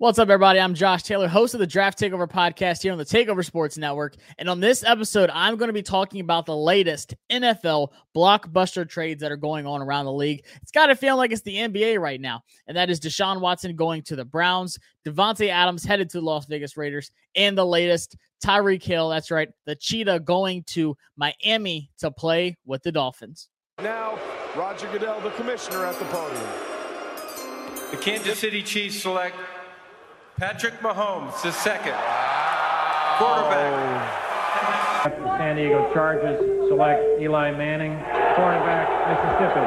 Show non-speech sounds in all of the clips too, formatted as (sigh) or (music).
What's up, everybody? I'm Josh Taylor, host of the Draft Takeover podcast here on the Takeover Sports Network. And on this episode, I'm going to be talking about the latest NFL blockbuster trades that are going on around the league. It's got to feel like it's the NBA right now. And that is Deshaun Watson going to the Browns, Davante Adams headed to the Las Vegas Raiders, and the latest Tyreek Hill, that's right, the Cheetah going to Miami to play with the Dolphins. Now, Roger Goodell, the commissioner at the podium. The Kansas City Chiefs select Patrick Mahomes, the second quarterback. The San Diego Chargers select Eli Manning, cornerback, Mississippi.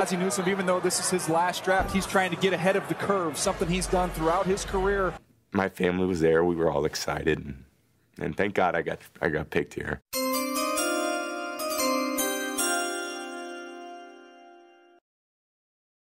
Ozzie Newsome, even though this is his last draft, he's trying to get ahead of the curve, something he's done throughout his career. My family was there. We were all excited. And, and thank God I got I got picked here.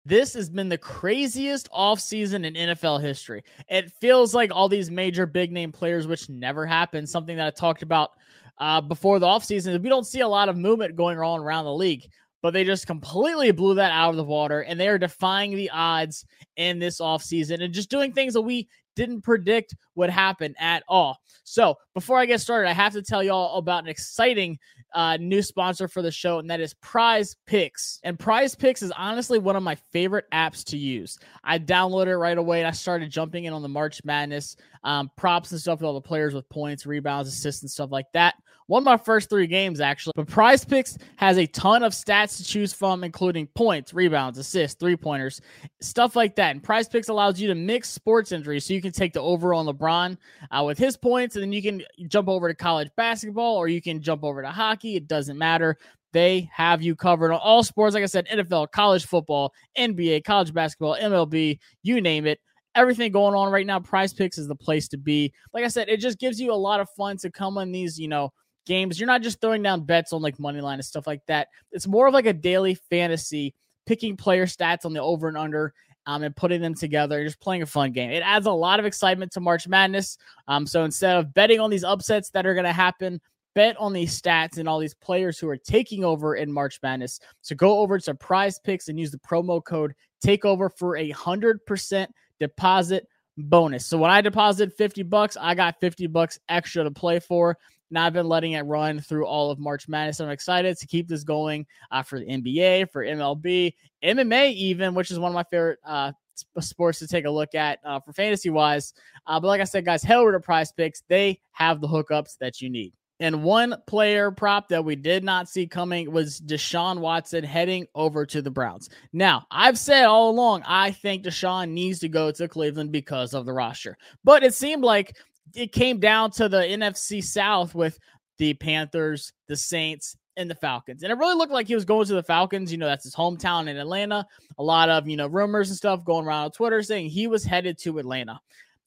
This has been the craziest offseason in NFL history. It feels like all these major big name players, which never happened, something that I talked about uh, before the offseason. We don't see a lot of movement going on around the league, but they just completely blew that out of the water and they are defying the odds in this offseason and just doing things that we didn't predict would happen at all. So before I get started, I have to tell you all about an exciting uh, new sponsor for the show, and that is Prize Picks. And Prize Picks is honestly one of my favorite apps to use. I downloaded it right away and I started jumping in on the March Madness um, props and stuff with all the players with points, rebounds, assists, and stuff like that. One of my first three games, actually. But Prize Picks has a ton of stats to choose from, including points, rebounds, assists, three pointers, stuff like that. And Prize Picks allows you to mix sports injuries. So you can take the over on LeBron uh, with his points, and then you can jump over to college basketball or you can jump over to hockey. It doesn't matter. They have you covered on all sports. Like I said, NFL, college football, NBA, college basketball, MLB, you name it everything going on right now. Prize Picks is the place to be. Like I said, it just gives you a lot of fun to come on these, you know, games. You're not just throwing down bets on like money line and stuff like that. It's more of like a daily fantasy, picking player stats on the over and under. Um, and putting them together, just playing a fun game. It adds a lot of excitement to March Madness. Um, so instead of betting on these upsets that are going to happen, bet on these stats and all these players who are taking over in March Madness. So go over to Prize Picks and use the promo code Takeover for a hundred percent deposit bonus. So when I deposited 50 bucks, I got 50 bucks extra to play for. And I've been letting it run through all of March Madness. I'm excited to keep this going uh, for the NBA, for MLB, MMA, even, which is one of my favorite uh, sports to take a look at uh, for fantasy wise. Uh, but like I said, guys, over to Prize Picks. They have the hookups that you need. And one player prop that we did not see coming was Deshaun Watson heading over to the Browns. Now, I've said all along, I think Deshaun needs to go to Cleveland because of the roster. But it seemed like it came down to the NFC South with the Panthers, the Saints, and the Falcons. And it really looked like he was going to the Falcons. You know, that's his hometown in Atlanta. A lot of, you know, rumors and stuff going around on Twitter saying he was headed to Atlanta.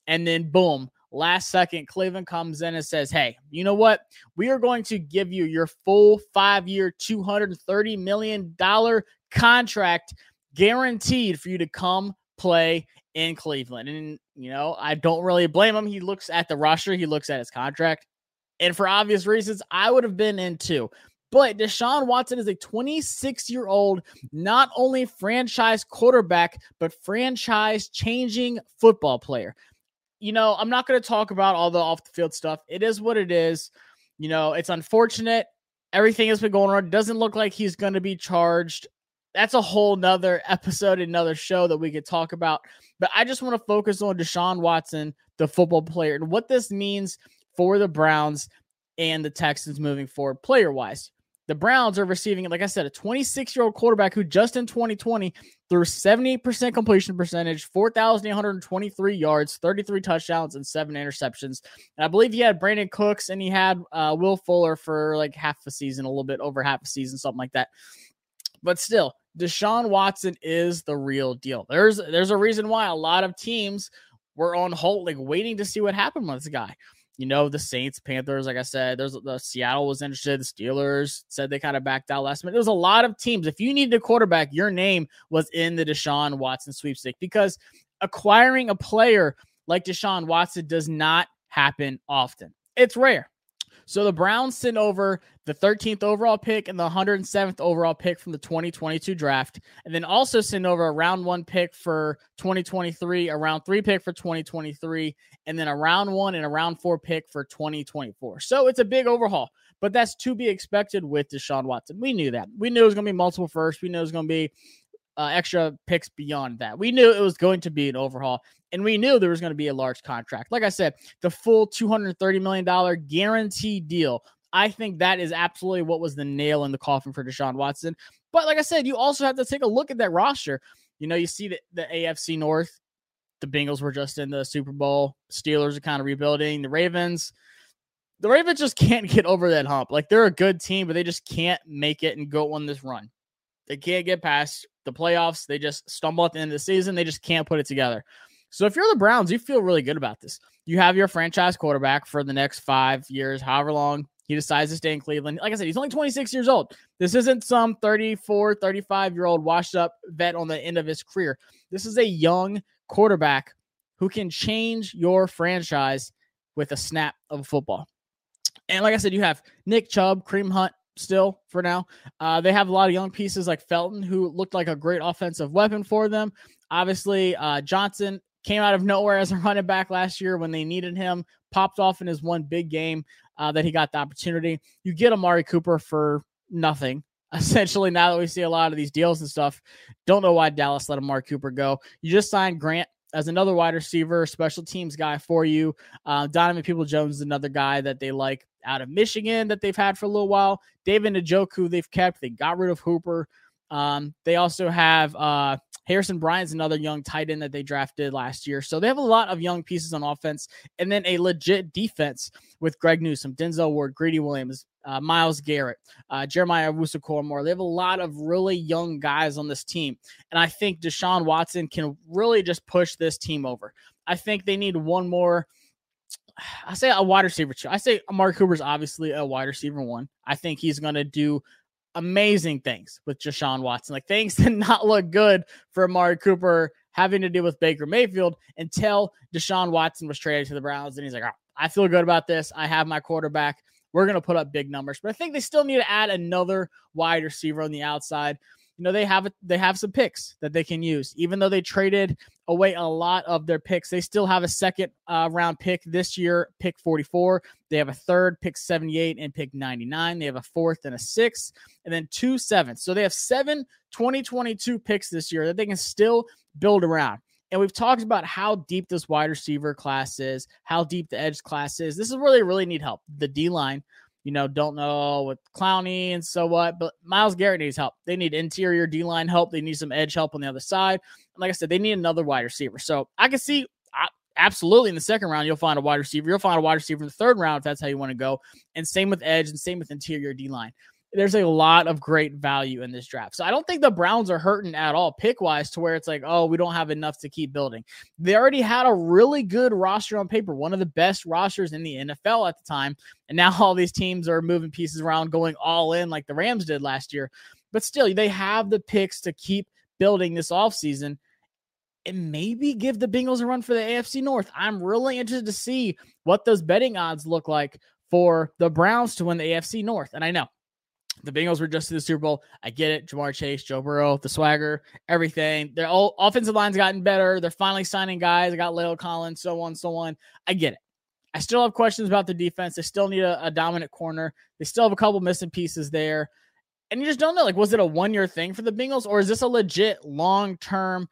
And then, boom, last second, Cleveland comes in and says, Hey, you know what? We are going to give you your full five year, $230 million contract guaranteed for you to come play in Cleveland. And, you know, I don't really blame him. He looks at the roster, he looks at his contract. And for obvious reasons, I would have been in too. But Deshaun Watson is a 26 year old, not only franchise quarterback, but franchise changing football player you know, I'm not going to talk about all the off the field stuff. It is what it is. You know, it's unfortunate. Everything has been going on. It doesn't look like he's going to be charged. That's a whole nother episode, another show that we could talk about. But I just want to focus on Deshaun Watson, the football player, and what this means for the Browns and the Texans moving forward, player wise. The Browns are receiving, like I said, a 26 year old quarterback who just in 2020 threw 78% completion percentage, 4,823 yards, 33 touchdowns, and seven interceptions. And I believe he had Brandin Cooks and he had uh, Will Fuller for like half a season, a little bit over half a season, something like that. But still, Deshaun Watson is the real deal. There's there's a reason why a lot of teams were on hold, like waiting to see what happened with this guy you know, the Saints, Panthers, like I said, there's the Seattle was interested, the Steelers said they kind of backed out last minute. There was a lot of teams. If you needed a quarterback, your name was in the Deshaun Watson sweepstake because acquiring a player like Deshaun Watson does not happen often. It's rare. So the Browns sent over the 13th overall pick and the 107th overall pick from the 2022 draft, and then also send over a round one pick for 2023, a round three pick for 2023, and then a round one and a round four pick for 2024. So it's a big overhaul, but that's to be expected with Deshaun Watson. We knew that. We knew it was going to be multiple firsts. We knew it was going to be uh, extra picks beyond that. We knew it was going to be an overhaul, and we knew there was going to be a large contract. Like I said, the full $230 million guaranteed deal. I think that is absolutely what was the nail in the coffin for Deshaun Watson. But like I said, you also have to take a look at that roster. You know, you see the, the AFC North, the Bengals were just in the Super Bowl. Steelers are kind of rebuilding. The Ravens, the Ravens just can't get over that hump. Like they're a good team, but they just can't make it and go on this run. They can't get past the playoffs. They just stumble at the end of the season. They just can't put it together. So if you're the Browns, you feel really good about this. You have your franchise quarterback for the next five years, however long he decides to stay in Cleveland. Like I said, he's only 26 years old. This isn't some 34, 35 year old washed up vet on the end of his career. This is a young quarterback who can change your franchise with a snap of a football. And like I said, you have Nick Chubb, Kareem Hunt, still for now. Uh, they have a lot of young pieces like Felton, who looked like a great offensive weapon for them. Obviously, uh, Johnson came out of nowhere as a running back last year when they needed him, popped off in his one big game uh, that he got the opportunity. You get Amari Cooper for nothing. (laughs) Essentially, now that we see a lot of these deals and stuff, don't know why Dallas let Amari Cooper go. You just signed Grant as another wide receiver, special teams guy for you. Uh, Donovan Peoples Jones is another guy that they like out of Michigan that they've had for a little while. David Njoku they've kept. They got rid of Hooper. Um, they also have uh, Harrison Bryant's another young tight end that they drafted last year. So they have a lot of young pieces on offense and then a legit defense with Greg Newsome, Denzel Ward, Greedy Williams, uh, Myles Garrett, uh, Jeremiah Owusu-Koramoah. They have a lot of really young guys on this team. And I think Deshaun Watson can really just push this team over. I think they need one more – I say a wide receiver two. I say Amari Cooper's obviously a wide receiver one. I think he's going to do amazing things with Deshaun Watson. Like things (laughs) did not look good for Amari Cooper having to do with Baker Mayfield until Deshaun Watson was traded to the Browns. And he's like, oh, I feel good about this. I have my quarterback. We're going to put up big numbers. But I think they still need to add another wide receiver on the outside you know they have it they have some picks that they can use. Even though they traded away a lot of their picks they still have a second uh, round pick this year pick 44 they have a third pick 78 and pick 99 they have a fourth and a sixth and then two sevenths. So they have seven 2022 picks this year that they can still build around. And we've talked about how deep this wide receiver class is, how deep the edge class is. This is where they really need help. The D line, you know, don't know with Clowney and so what. But Myles Garrett needs help. They need interior D line help. They need some edge help on the other side. And like I said, they need another wide receiver. So I can see absolutely in the second round, you'll find a wide receiver. You'll find a wide receiver in the third round if that's how you want to go. And same with edge and same with interior D line there's a lot of great value in this draft. So I don't think the Browns are hurting at all pick wise to where it's like, oh, we don't have enough to keep building. They already had a really good roster on paper, one of the best rosters in the NFL at the time. And now (laughs) all these teams are moving pieces around, going all in like the Rams did last year. But still, they have the picks to keep building this offseason and maybe give the Bengals a run for the AFC North. I'm really interested to see what those betting odds look like for the Browns to win the AFC North. And I know the Bengals were just in the Super Bowl. I get it. Ja'Marr Chase, Joe Burrow, the swagger, everything. Their all offensive line's gotten better. They're finally signing guys. I got La'el Collins, so on, so on. I get it. I still have questions about the defense. They still need a, a dominant corner. They still have a couple missing pieces there. And you just don't know. Like, was it a one year thing for the Bengals, or is this a legit long term,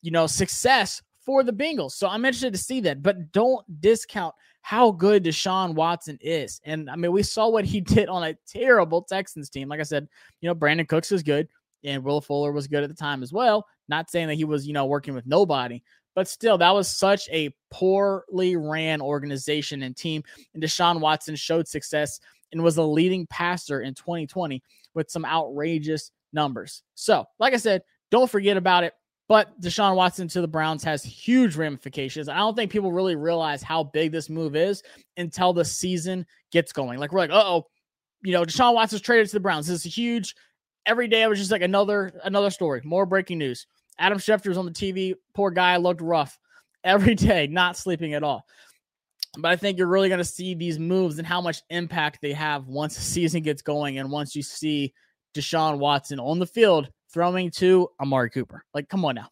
you know, success for the Bengals? So I'm interested to see that. But don't discount how good Deshaun Watson is. And I mean, we saw what he (laughs) did on a terrible Texans team. Like I said, you know, Brandin Cooks is good and Will Fuller was good at the time as well. Not saying that he was, you know, working with nobody, but still, that was such a poorly ran organization and team. And Deshaun Watson showed success and was a leading passer in 2020 with some outrageous numbers. So, like I said, don't forget about it. But Deshaun Watson to the Browns has huge ramifications. I don't think people really realize how big this move is until the season gets going. Like we're like, oh, you know, Deshaun Watson's traded to the Browns. This is huge. Every day it was just like another another story, more breaking news. Adam Schefter was on the TV. Poor guy looked rough (laughs) every day, not sleeping at all. But I think you're really going to see these moves and how much impact they have once the season gets going and once you see Deshaun Watson on the field throwing to Amari Cooper. Like, come on now.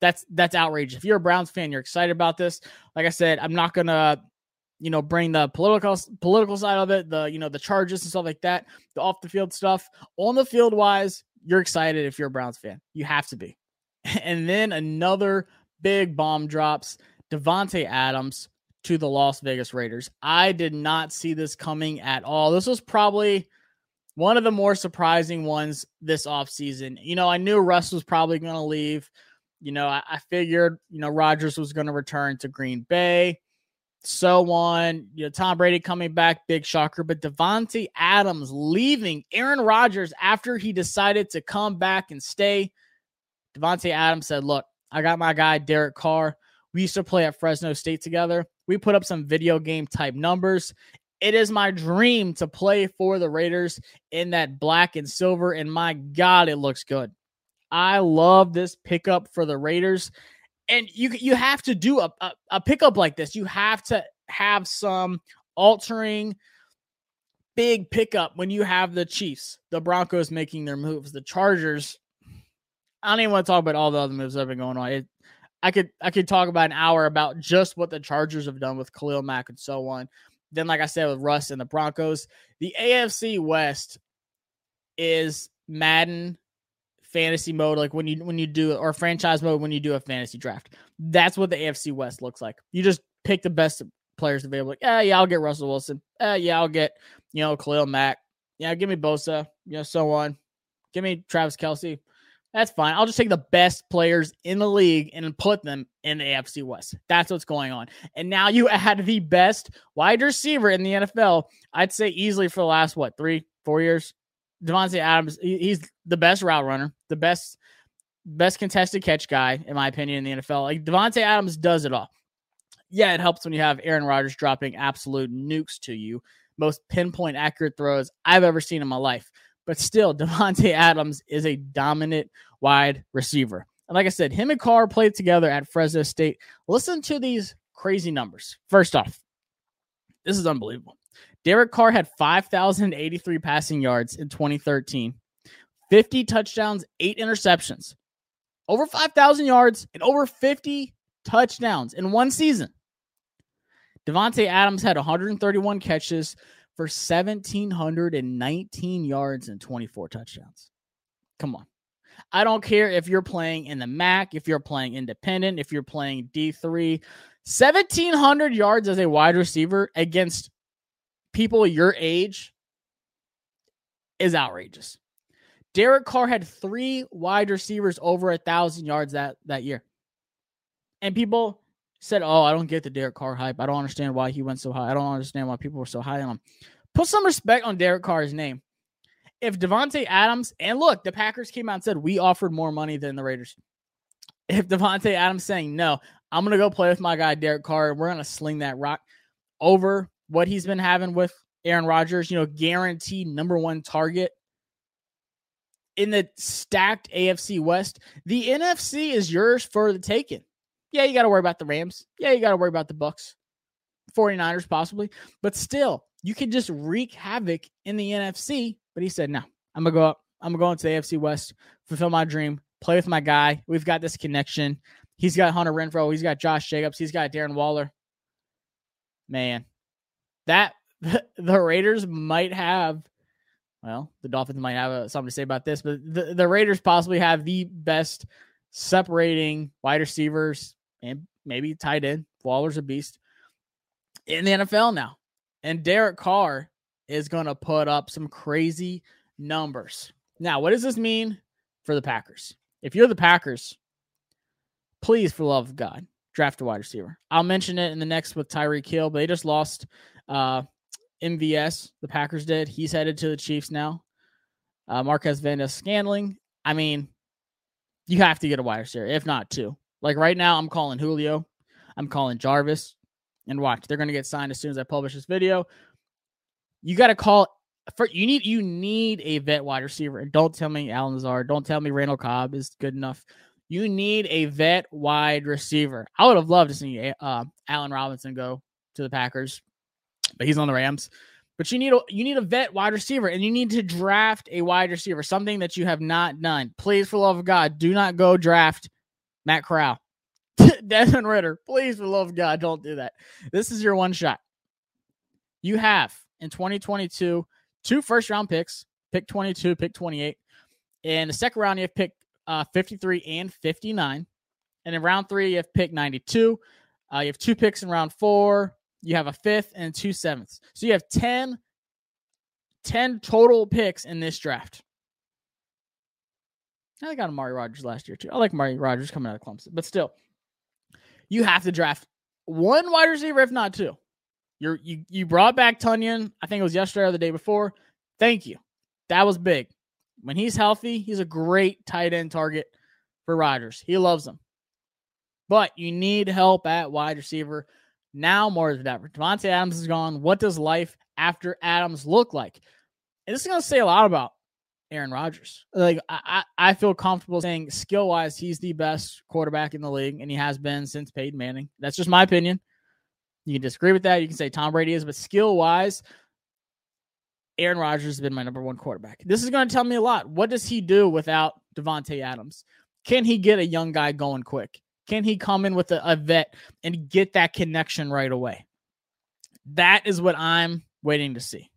That's that's outrageous. If you're a Browns fan, you're excited about this. Like I said, I'm not gonna, you know, bring the political political side of it, the you know, the charges and stuff like that, the off the field stuff. On the field wise, you're excited if you're a Browns fan. You have to be. (laughs) And then another big bomb drops. Davante Adams to the Las Vegas Raiders. I did not see this coming at all. This was probably one of the more surprising ones this offseason. You know, I knew Russ was probably going to leave. You know, I, I figured, you know, Rodgers was going to return to Green Bay, so on. You know, Tom Brady coming back, big shocker. But Davante Adams leaving Aaron Rodgers after he decided to come back and stay. Davante Adams said, Look, I got my guy, Derek Carr. We used to play at Fresno State together. We put up some video game type numbers. It is my dream to play for the Raiders in that black and silver. And my God, it looks good. I love this pickup for the Raiders. And you you have to do a, a, a pickup like this. You have to have some altering big pickup when you have the Chiefs, the Broncos making their moves, the Chargers. I don't even want to talk about all the other moves that have been going on. It, I could I could talk about an hour about just what the Chargers have done with Khalil Mack and so on. Then, like I said, with Russ and the Broncos, the AFC West is Madden fantasy mode, like when you when you do or franchise mode when you do a fantasy draft. That's what the AFC West looks like. You just pick the best players available. Like, yeah, yeah, I'll get Russell Wilson. Uh, yeah, I'll get you know Khalil Mack. Yeah, give me Bosa. You know, so on. Give me Travis Kelce. That's fine. I'll just take the best players in the league and put them in the AFC West. That's what's going on. And now you (laughs) add the best wide receiver in the NFL. I'd say easily for the last what three, four years. Davante Adams, he's the best route runner, the best best contested catch guy, in my opinion, in the NFL. Like Davante Adams does it all. Yeah, it helps when you have Aaron Rodgers dropping absolute nukes to you, most pinpoint accurate throws I've ever seen in my life. But still, (laughs) Davante Adams is a dominant wide receiver. And like I said, him and Carr played together at Fresno State. Listen to these crazy numbers. First off, this is unbelievable. Derek Carr had 5,083 passing yards in 2013, 50 touchdowns, eight interceptions, over 5,000 yards, and over 50 touchdowns in one season. Davante Adams had 131 catches for 1,719 yards and 24 touchdowns. Come on. I don't care if you're playing in the MAC, if you're playing independent, if you're playing D3. 1,700 yards as a wide receiver against people your age is outrageous. Derek Carr had three wide receivers over a thousand yards that that year, and people said, "Oh, I don't get the Derek Carr hype. I don't understand why he went so high. I don't understand why people were so high on him." Put some respect on Derek Carr's name. If Davante Adams and look, the Packers came out and said we offered more money than the Raiders. If Davante Adams saying no, I'm gonna go play with my guy Derek Carr, and we're gonna sling that rock over what he's been having with Aaron Rodgers, you know, guaranteed number one target in the stacked AFC West. The NFC is yours for the taking. Yeah, you got to worry about the Rams. Yeah, you got to worry about the Bucks, 49ers possibly, but still, you can just wreak havoc in the NFC. But he said, "No, I'm gonna go up. I'm gonna go into the AFC West, fulfill my dream, play with my guy. We've got this connection. He's got Hunter Renfrow. He's got Josh Jacobs. He's got Darren Waller. Man, that (laughs) the Raiders might have. Well, the Dolphins might have uh, something to say about this, but the, the Raiders possibly have the best separating wide receivers and maybe tight end. Waller's a beast in the NFL now. And Derek Carr is going to put up some crazy numbers. Now, what does this mean for the Packers? If you're the Packers, please, for love of God, draft a wide receiver. I'll mention it in the next with Tyreek Hill, but they just lost uh, MVS. The Packers did. He's headed to the Chiefs now. Uh, Marquez Valdes-Scantling. I mean, you have to get a wide receiver, if not two. Like right now, I'm calling Julio. I'm calling Jarvis. And watch, they're going to get signed as soon as I publish this video. You got to call for you need you need a vet wide receiver. And don't tell me Allen Lazard. Don't tell me Randall Cobb is good enough. You need a vet wide receiver. I would have loved to see uh, Allen Robinson go to the Packers, but he's on the Rams. But you need a you need a vet wide receiver, and you need to draft a wide receiver, something that you have not done. Please, for love of God, do not go draft Matt Corral, (laughs) Desmond Ridder, Please, for love of God, don't do that. This is your one shot. You have in 2022 two first round picks, pick 22, pick 28. In the second round, you have pick uh, 53 and 59. And in round three, you have pick 92. Uh, you have two picks in round four. You have a fifth and two sevenths. So you have 10, 10 total picks in this draft. I got Amari Rodgers last year too. I like Amari Rodgers coming out of Clemson, but still, you have to draft one wide receiver, if not two. You're you you brought back Tonyan. I think it was yesterday or the day before. Thank you. That was big. When he's healthy, he's a great tight end target for Rodgers. He loves them. But you need help at wide receiver now more than ever. Davante Adams is gone. What does life after Adams look like? And this is going to say a lot about Aaron Rodgers. Like I, I feel comfortable saying skill wise, he's the best quarterback in the league, and he has been since Peyton Manning. That's just my opinion. You can disagree with that. You can say Tom Brady is, but skill wise, Aaron Rodgers has been my number one quarterback. This is going to tell me a lot. What does he do without Davante Adams? Can he get a young guy going quick? Can he come in with a, a vet and get that connection right away? That is what I'm waiting to see.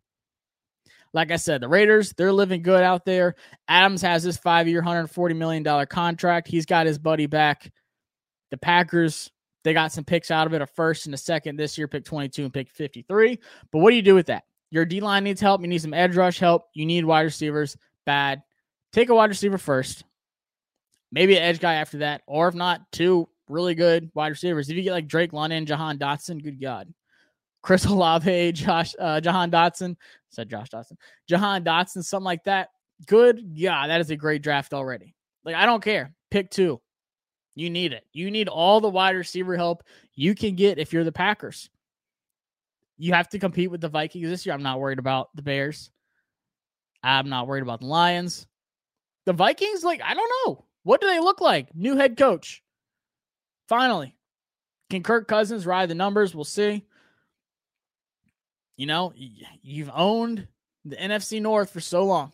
Like I said, the Raiders, they're living good out there. Adams has his five year, $140 million contract. He's got his buddy back. The Packers, they got some picks out of it, a first and a second this year, pick 22 and pick 53. But what do you do with that? Your D line needs help. You need some edge rush help. You need wide receivers. Bad. Take a wide receiver first. Maybe an edge guy after that. Or if not, two really good wide receivers. If you get like Drake London, Jahan Dotson, good God. Chris Olave, Josh, uh, Jahan Dotson, said Josh Dotson, Jahan Dotson, something like that. Good. Yeah, that is a great draft already. Like, I don't care. Pick two. You need it. You need all the wide receiver help you can get if you're the Packers. You have to compete with the Vikings this year. I'm not worried about the Bears. I'm not worried about the Lions. The Vikings, like, I don't know. What do they look like? New head coach. Finally. Can Kirk Cousins ride the numbers? We'll see. You know, you've owned the NFC North for so long.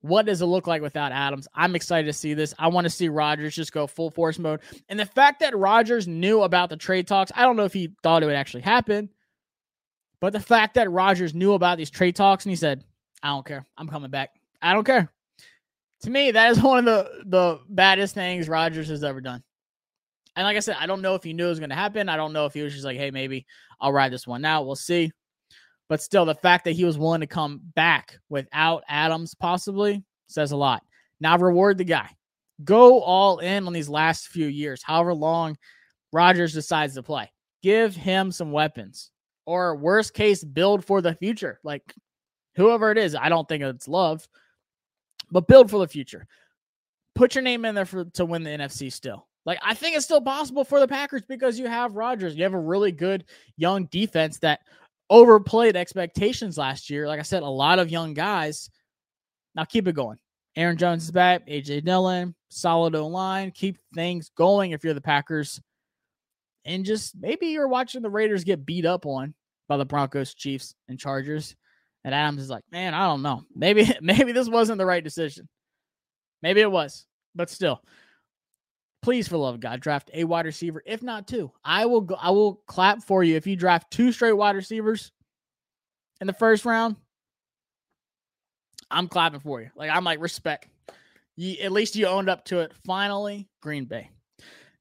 What does it look like without Adams? I'm excited to see this. I want to see Rodgers just go full force mode. And the fact that Rodgers knew about the trade talks, I don't know if he thought it would actually happen, but the fact that Rodgers knew about these trade talks and he said, I don't care. I'm coming back. I don't care. To me, that is (laughs) one of the, the baddest things Rodgers has ever done. And like I said, I don't know if he knew it was going to happen. I don't know if he was just like, hey, maybe I'll ride this one out. We'll see. But still, the fact that he was willing to come back without Adams possibly says a lot. Now, reward the guy. Go all in on these last few years, however long Rodgers decides to play. Give him some weapons, or worst case, build for the future. Like whoever it is, I don't think it's love, but build for the future. Put your name in there for to win the NFC still. Like I think it's still possible for the Packers because you have Rodgers. You have a really good young defense that overplayed expectations last year. Like I said, a lot of young guys. Now keep it going. Aaron Jones is back. AJ Dillon, solid O line. Keep things going if you're the Packers. And just maybe you're watching the Raiders get beat up on by the Broncos, Chiefs, and Chargers. And Adams is like, man, I don't know. Maybe (laughs) maybe this wasn't the right decision. Maybe it was, but still, please, for love of God, draft a wide receiver, if not two. I will go, I will clap for you if you draft two straight wide receivers in the first round. I'm clapping for you. Like I'm like respect. You at least you owned up to it. Finally, Green Bay.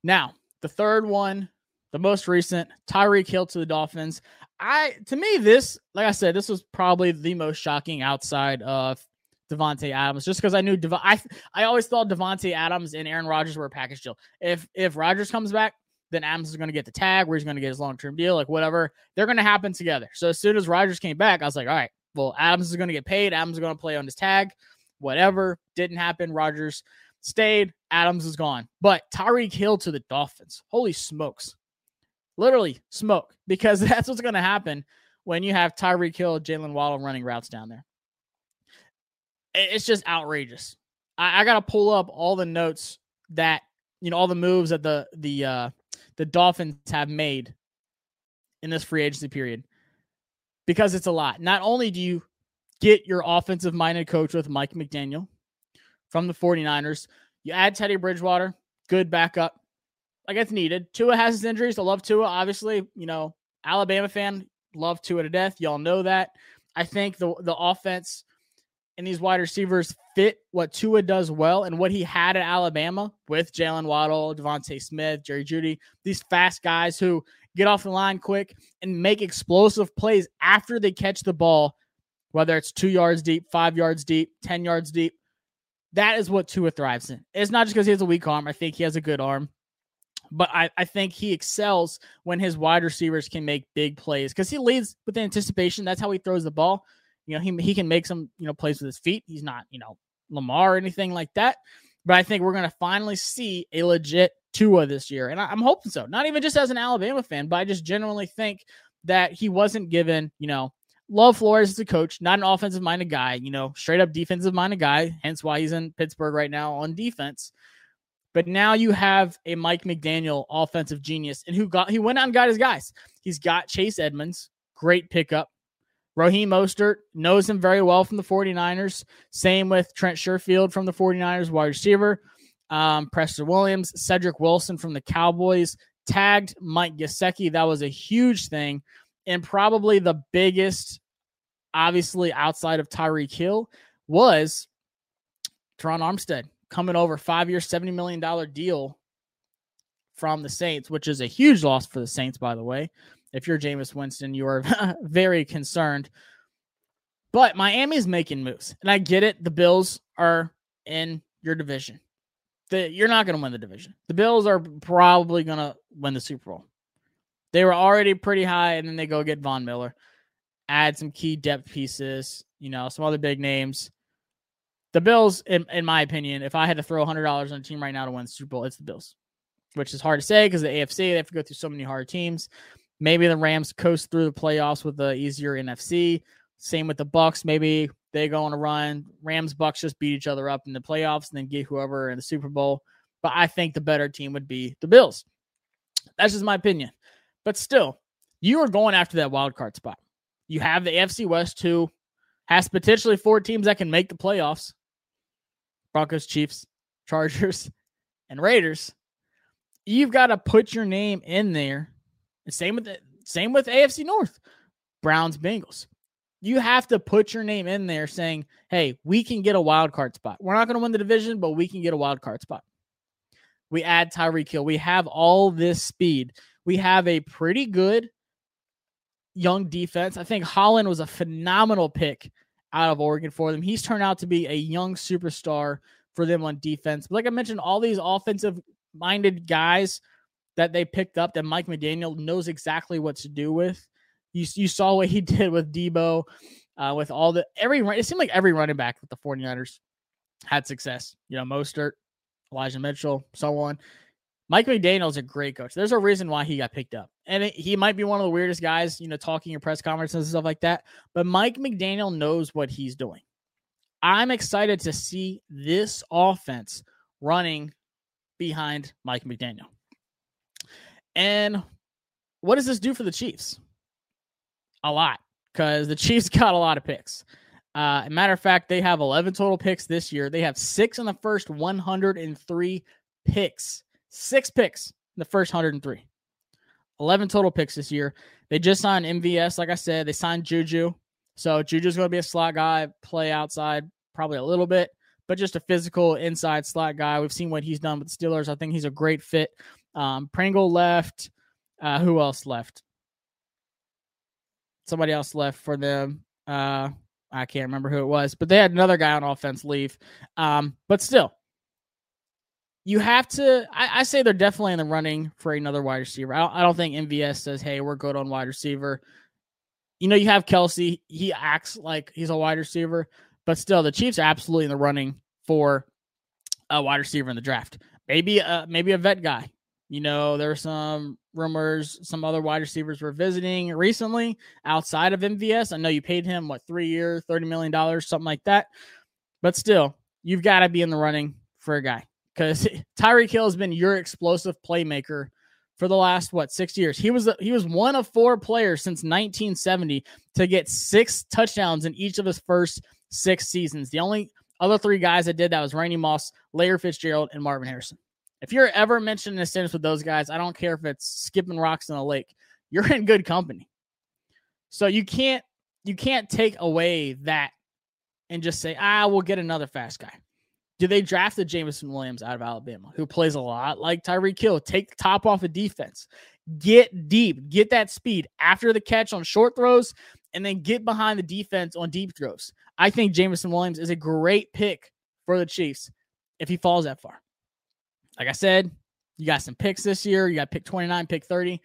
Now the third one, the most recent, Tyreek Hill to the Dolphins. I to me this, like I said, this was probably the most shocking outside of Davante Adams just because I knew Dev- I I always thought Davante Adams and Aaron Rodgers were a package deal. If if Rodgers comes back, then Adams is going to get the tag where he's going to get his long term deal, like whatever. They're going to happen together. So as soon as Rodgers came back, I was like, all right, well Adams is going to get paid. Adams is going to play on his tag. Whatever didn't happen. Rodgers stayed. Adams is gone. But Tyreek Hill to the Dolphins. Holy smokes! Literally smoke because (laughs) that's what's going to happen when you have Tyreek Hill, Jalen Waddle running routes down there it's just outrageous. I, I got to pull up all the notes that you know all the moves that the the uh the Dolphins have made in this free agency period because it's a lot. Not only do you get your offensive minded coach with Mike McDaniel from the 49ers, you add Teddy Bridgewater, good backup. Like it's needed. Tua has his injuries. I love Tua. Obviously, you know, Alabama fan, love Tua to death. Y'all know that. I think the the offense and these wide receivers fit what Tua does well and what he had at Alabama with Jaylen Waddle, DeVonta Smith, Jerry Jeudy, these fast guys who get off the line quick and make explosive plays after they catch the ball, whether it's two yards deep, five yards deep, 10 yards deep. That is what Tua thrives in. It's not just because he has a weak arm. I think he has a good arm. But I, I think he excels when his wide receivers can make big plays because he leads with anticipation. That's how he throws the ball. You know, he, he can make some, you know, plays with his feet. He's not, you know, Lamar or anything like that. But I think we're going to finally see a legit Tua this year. And I, I'm hoping so. Not even just as an Alabama fan, but I just genuinely think that he wasn't given, you know, love Flores as a coach, not an offensive minded guy, you know, straight up defensive minded guy, hence why he's in Pittsburgh right now on defense. But now you have a Mike McDaniel offensive genius and who got he went out and got his guys. He's got Chase Edmonds, great pickup. Raheem Mostert knows him very well from the 49ers. Same with Trent Sherfield from the 49ers, wide receiver. Um, Preston Williams, Cedric Wilson from the Cowboys tagged Mike Gesicki. That was a huge thing. And probably the biggest, obviously outside of Tyreek Hill, was Terron Armstead coming over five year, $70 million deal from the Saints, which is a huge loss for the Saints, by the way. If you're Jameis Winston, you are (laughs) very concerned. But Miami's making moves. And I get it. The Bills are in your division. The, you're not going to win the division. The Bills are probably going to win the Super Bowl. They were already pretty high, and then they go get Von Miller, add some key depth pieces, you know, some other big names. The Bills, in, in my opinion, if I had to throw $100 on a team right now to win the Super Bowl, it's the Bills, which is hard to say because the AFC, they have to go through so many hard teams. Maybe the Rams coast through the playoffs with the easier NFC. Same with the Bucks. Maybe they go on a run. Rams Bucks just beat each other up in the playoffs and then get whoever in the Super Bowl. But I think the better team would be the Bills. That's just my opinion. But still, you are going after that wild card spot. You have the AFC West who has potentially four teams that can make the playoffs. Broncos, Chiefs, Chargers, (laughs) and Raiders. You've got to put your name in there. And same with the, same with AFC North. Browns, Bengals you have to put your name in there saying, hey, we can get a wild card spot. We're not going to win the division, but we can get a wild card spot. We add Tyreek Hill. We have all this speed. We have a pretty good young defense. I think Holland was a phenomenal pick out of Oregon for them. He's turned out to be a young superstar for them on defense. But like I mentioned, all these offensive minded guys that they picked up that Mike McDaniel knows exactly what to do with. You, you saw what he (laughs) did with Deebo, uh, with all the every it seemed like every running back with the 49ers had success. You know, Mostert, Elijah Mitchell, so on. Mike McDaniel is a great coach. There's a reason why he got picked up. And it, he might be one of the weirdest guys, you know, talking in press conferences and stuff like that. But Mike McDaniel knows what he's doing. I'm excited to see this offense running behind Mike McDaniel. And what does this do for the Chiefs? a lot because the (laughs) Chiefs got a lot of picks. Uh, matter of fact, they have 11 total picks this year. They have six in the first 103 picks. Six picks in the first 103. 11 total picks this year. They just signed MVS, like I said. They signed Juju. So Juju's going to be a slot guy, play outside probably a little bit, but just a physical inside slot guy. We've seen what he's done with the Steelers. I think he's a great fit. Um, Pringle left. Uh, who else left? somebody else left for them. Uh, I can't remember who it was, but they had another guy on offense leave. Um, but still, you have to. I, I, say they're definitely in the running for another wide receiver. I don't, I don't think MVS says, "Hey, we're good on wide receiver." You know, you have Kelce. He acts like he's a wide receiver, but still, the Chiefs are absolutely in the running for a wide receiver in the draft. Maybe, uh, maybe a vet guy. You know, there were some rumors some other wide receivers were visiting recently outside of MVS. I know you paid him what three year, thirty million dollars, something like that. But still, you've got to be in the running for a guy because (laughs) Tyreek Hill has been your explosive playmaker for the last what six years. He was he was one of four players since 1970 to get six touchdowns in each of his first six seasons. The only other three guys that did that was Randy Moss, Larry Fitzgerald, and Marvin Harrison. If you're ever mentioned in a sentence with those guys, I don't care if it's skipping rocks in a lake, (laughs) you're in good company. So you can't you can't take away that and just say, ah, we'll get another fast guy. Do they draft the Jameson Williams out of Alabama, who plays a lot like Tyreek Hill? Take the top off of defense, get deep, get that speed after the catch on short throws, and then get behind the defense on deep throws. I think Jameson Williams is a great pick for the Chiefs if he falls that far. Like I said, you got some picks this year. You got pick 29, pick 30.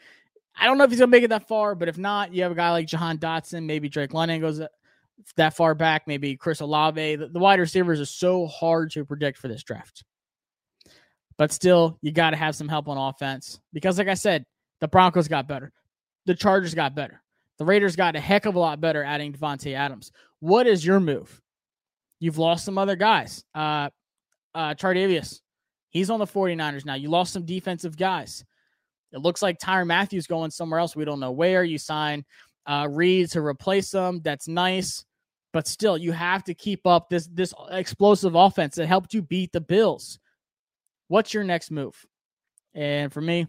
I don't know if he's gonna make it that far, but if not, you have a guy like Jahan Dotson, maybe Drake London goes that far back, maybe Chris Olave. The, the wide receivers are so hard to predict for this draft. But still, you got to have some help on offense because, like I said, the Broncos got better, the Chargers got better, the Raiders got a heck of a lot better adding Davante Adams. What is your move? You've lost some other guys. Uh, uh, Charvarius, he's on the 49ers now. You lost some defensive guys. It looks like Tyrann Mathieu's going somewhere else. We don't know where. You sign uh, Reid to replace them. That's nice but still you have to keep up this this explosive offense that helped you beat the Bills. What's your next move? And for me,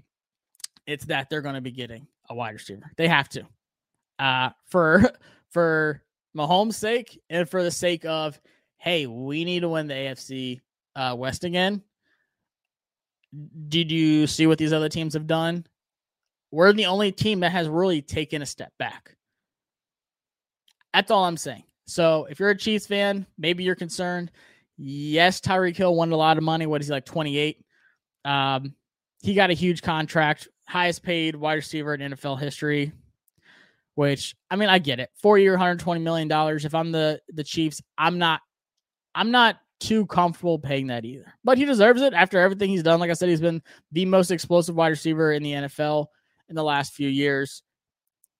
it's that they're going to be getting a wide receiver. They have to. Uh for (laughs) for Mahomes' sake and for the sake of hey, we need to win the AFC uh, West again. Did you see what these other teams have done? We're the only team that has really taken a step back. That's all I'm saying. So if you're a Chiefs fan, maybe you're concerned. Yes, Tyreek Hill won a lot of money. What is he like 28? Um, he got a huge contract, highest paid wide receiver in NFL history. Which I mean, I get it. Four year, 120 million dollars. If I'm the the Chiefs, I'm not, I'm not too comfortable paying that either. But he deserves it after everything he's done. Like I said, he's been the most explosive wide receiver in the NFL in the last few years.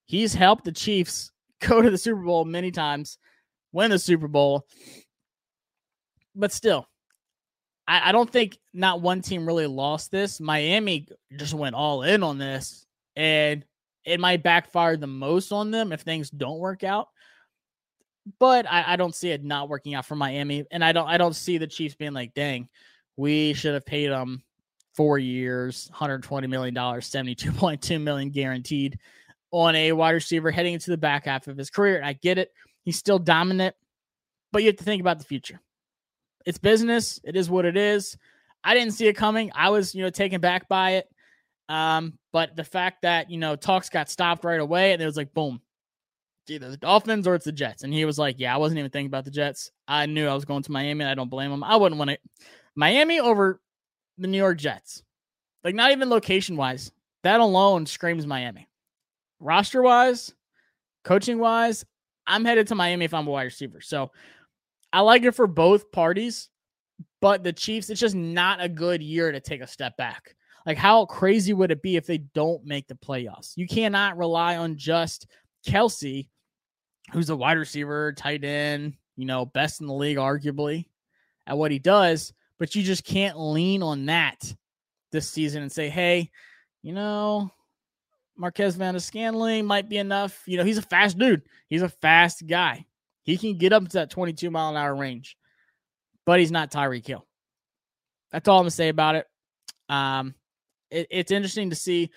He's helped the Chiefs (laughs) go to the Super Bowl many times win the Super Bowl. But still, I, I, don't think not one team really lost this. Miami just went all in on this, and it might backfire the most on them if things don't work out. But I, I don't see it not working out for Miami, and I don't I don't see the Chiefs being like, "Dang, we should have paid them four years, 120 million dollars, 72.2 million guaranteed on a wide receiver heading into the back half of his career." I get it. He's still dominant, but you have to think about the future. It's business. It is what it is. I didn't see it coming. I was, you know, taken back by it. Um, but the fact that, you know, talks got stopped right away and it was like, boom, either the Dolphins or it's the Jets. And he was like, yeah, I wasn't even thinking about the Jets. I knew I was going to Miami and I don't blame him. I wouldn't want it. Miami over the New York Jets. Like, not even location wise. That alone screams Miami. Roster wise, coaching wise, I'm headed to Miami if I'm a wide receiver. So I like it for both parties, but the Chiefs, it's just not a good year to take a step back. Like, how crazy would it be if they don't make the playoffs? You cannot rely on just Kelce, who's a wide receiver, tight end, you know, best in the league, arguably, at what he does, but you just can't lean on that this season and say, hey, you know, Marquez Valdes-Scantling might be enough. You know, he's a fast dude. He's a fast guy. He can get up to that 22 mile an hour range, but he's not Tyreek Hill. That's all I'm gonna say about it. Um, it, it's interesting to see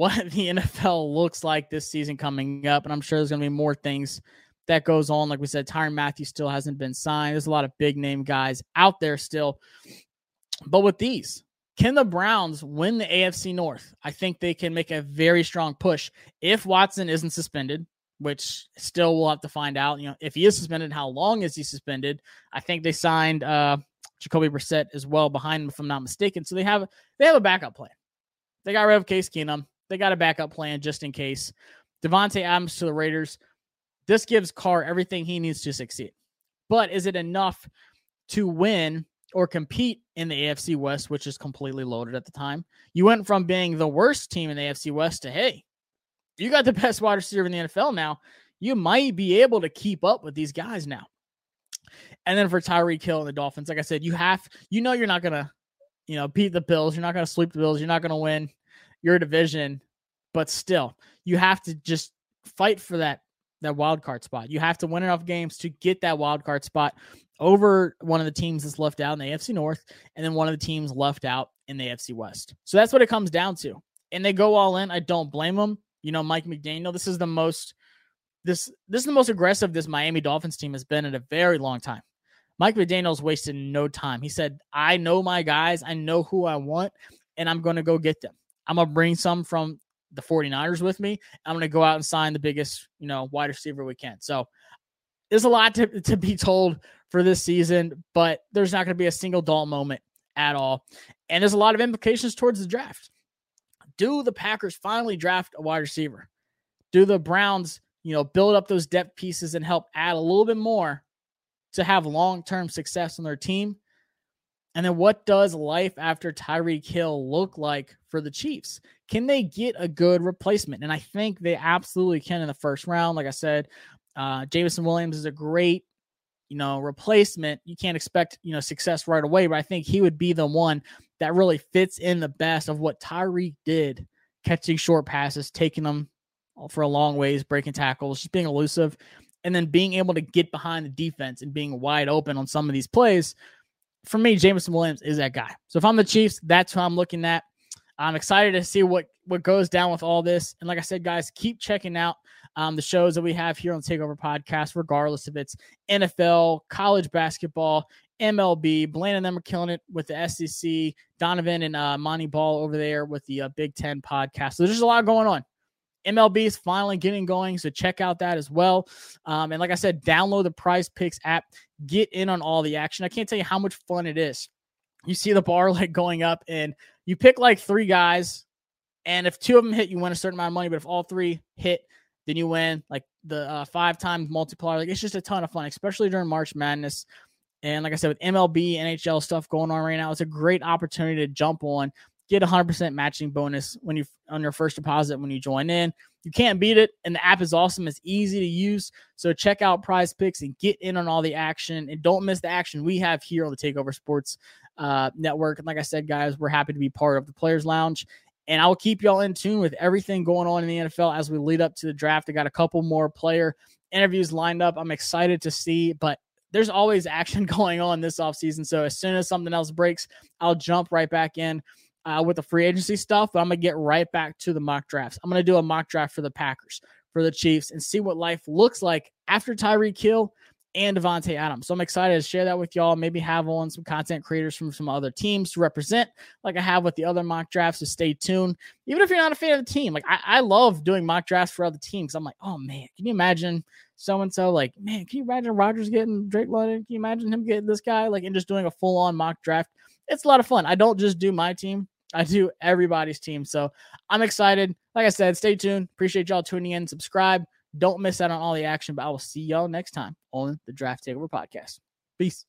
what (laughs) the NFL looks like this season coming up, and I'm sure there's gonna be more things that goes on. Like we said, Tyrann Mathieu still hasn't been signed. There's a lot of big name guys out there still, but with these, can the Browns win the AFC North? I think they can make a very strong push if Watson isn't suspended, which still we'll have to find out. You know, if he is suspended, how long is he suspended? I think they signed uh, Jacoby Brissett as well behind him, if I'm not mistaken. So they have they have a backup plan. They got rid of Case Keenum. They got a backup plan just in case. Davante Adams to the Raiders. This gives Carr everything he needs to succeed. But is it enough to win or compete in the AFC West, which is completely loaded at the time. You went from being the worst team in the AFC West to, hey, you got the (laughs) best wide receiver in the NFL now. You might be able to keep up with these guys now. And then for Tyreek Hill and the Dolphins, like I said, you have, you know, you're not going to, you know, beat the Bills. You're not going to sweep the Bills. You're not going to win your division, but still, you have to just fight for that that wild card spot. You have to win enough games to get that wild card spot over one of the teams that's left out in the AFC North, and then one of the teams left out in the AFC West. So that's what it comes down to. And they go all in. I don't blame them. You know, Mike McDaniel. This is the most this this is the most aggressive this Miami Dolphins team has been in a very long time. Mike McDaniel's wasted no time. He said, I know my guys, I know who I want, and I'm going to go get them. I'm to bring some from the 49ers with me. I'm to go out and sign the biggest, you know, wide receiver we can. So there's a lot to, to be told for this season, but there's not to be a single dull moment at all. And there's a lot of implications towards the draft. Do the Packers finally draft a wide receiver? Do the Browns, you know, build up those depth pieces and help add a little bit more to have long term success on their team? And then what does life after Tyreek Hill look like for the Chiefs? Can they get a good replacement? And I think they absolutely can in the first round. Like I said, uh, Jameson Williams is a great, you know, replacement. You can't expect, you know, success right away, but I think he would be the one that really fits in the best of what Tyreek did, catching short passes, taking them for a long ways, breaking tackles, just being elusive, and then being able to get behind the defense and being wide open on some of these plays for me, Jameson Williams is that guy. So if I'm the Chiefs, that's who I'm looking at. I'm excited to see what what goes down with all this. And like I said, guys, keep checking out um, the shows that we have here on Takeover Podcast, regardless if it's NFL, college basketball, MLB. Blaine and them are killing it with the SEC. Donovan and uh, Monty Ball over there with the uh, Big Ten podcast. So there's just a lot going on. MLB is finally getting going, so check out that as well. Um, and like I said, download the Prize Picks app, get in on all the action. I can't tell you how much fun it is. You see the bar (laughs) like going up, and you pick like three guys, and if two of them hit, you win a certain amount of money. But if all three hit, then you win like the uh, five times multiplier. Like it's just a ton of fun, especially during March Madness. And like I said, with MLB, NHL stuff going on right now, it's a great opportunity to jump on get a 100% matching bonus when you on your first deposit when you join in. You can't beat it, and the app is awesome. It's easy to use. So check out Prize Picks and get in on all the action, and don't miss the action we have here on the Takeover Sports uh, Network. And like I said, guys, we're happy to be part of the Players Lounge. And I will keep y'all in tune with everything going on in the NFL as we lead up to the draft. I got a couple more player interviews lined up. I'm excited to see, but there's always action (laughs) going on this offseason. So as soon as something else breaks, I'll jump right back in uh, with the free agency stuff, but I'm gonna get right back to the mock drafts. I'm gonna do a mock draft for the Packers, for the Chiefs, and see what life looks like after Tyreek Hill and Davante Adams. So I'm excited to share that with y'all. Maybe have on some content creators from some other teams to represent, like I have with the other mock drafts. So stay tuned. Even if you're not a fan of the team, like I, I love doing mock drafts for other teams. I'm like, oh man, can you imagine so and so? Like, man, can you imagine Rodgers getting Drake London? Can you imagine him getting this guy? Like, and just doing a full on mock draft it's a lot of fun. I don't just do my team, I do everybody's team. So I'm excited. Like I said, stay tuned. Appreciate y'all tuning in. Subscribe. Don't miss out on all the action, but I will see y'all next time on the Draft Takeover podcast. Peace.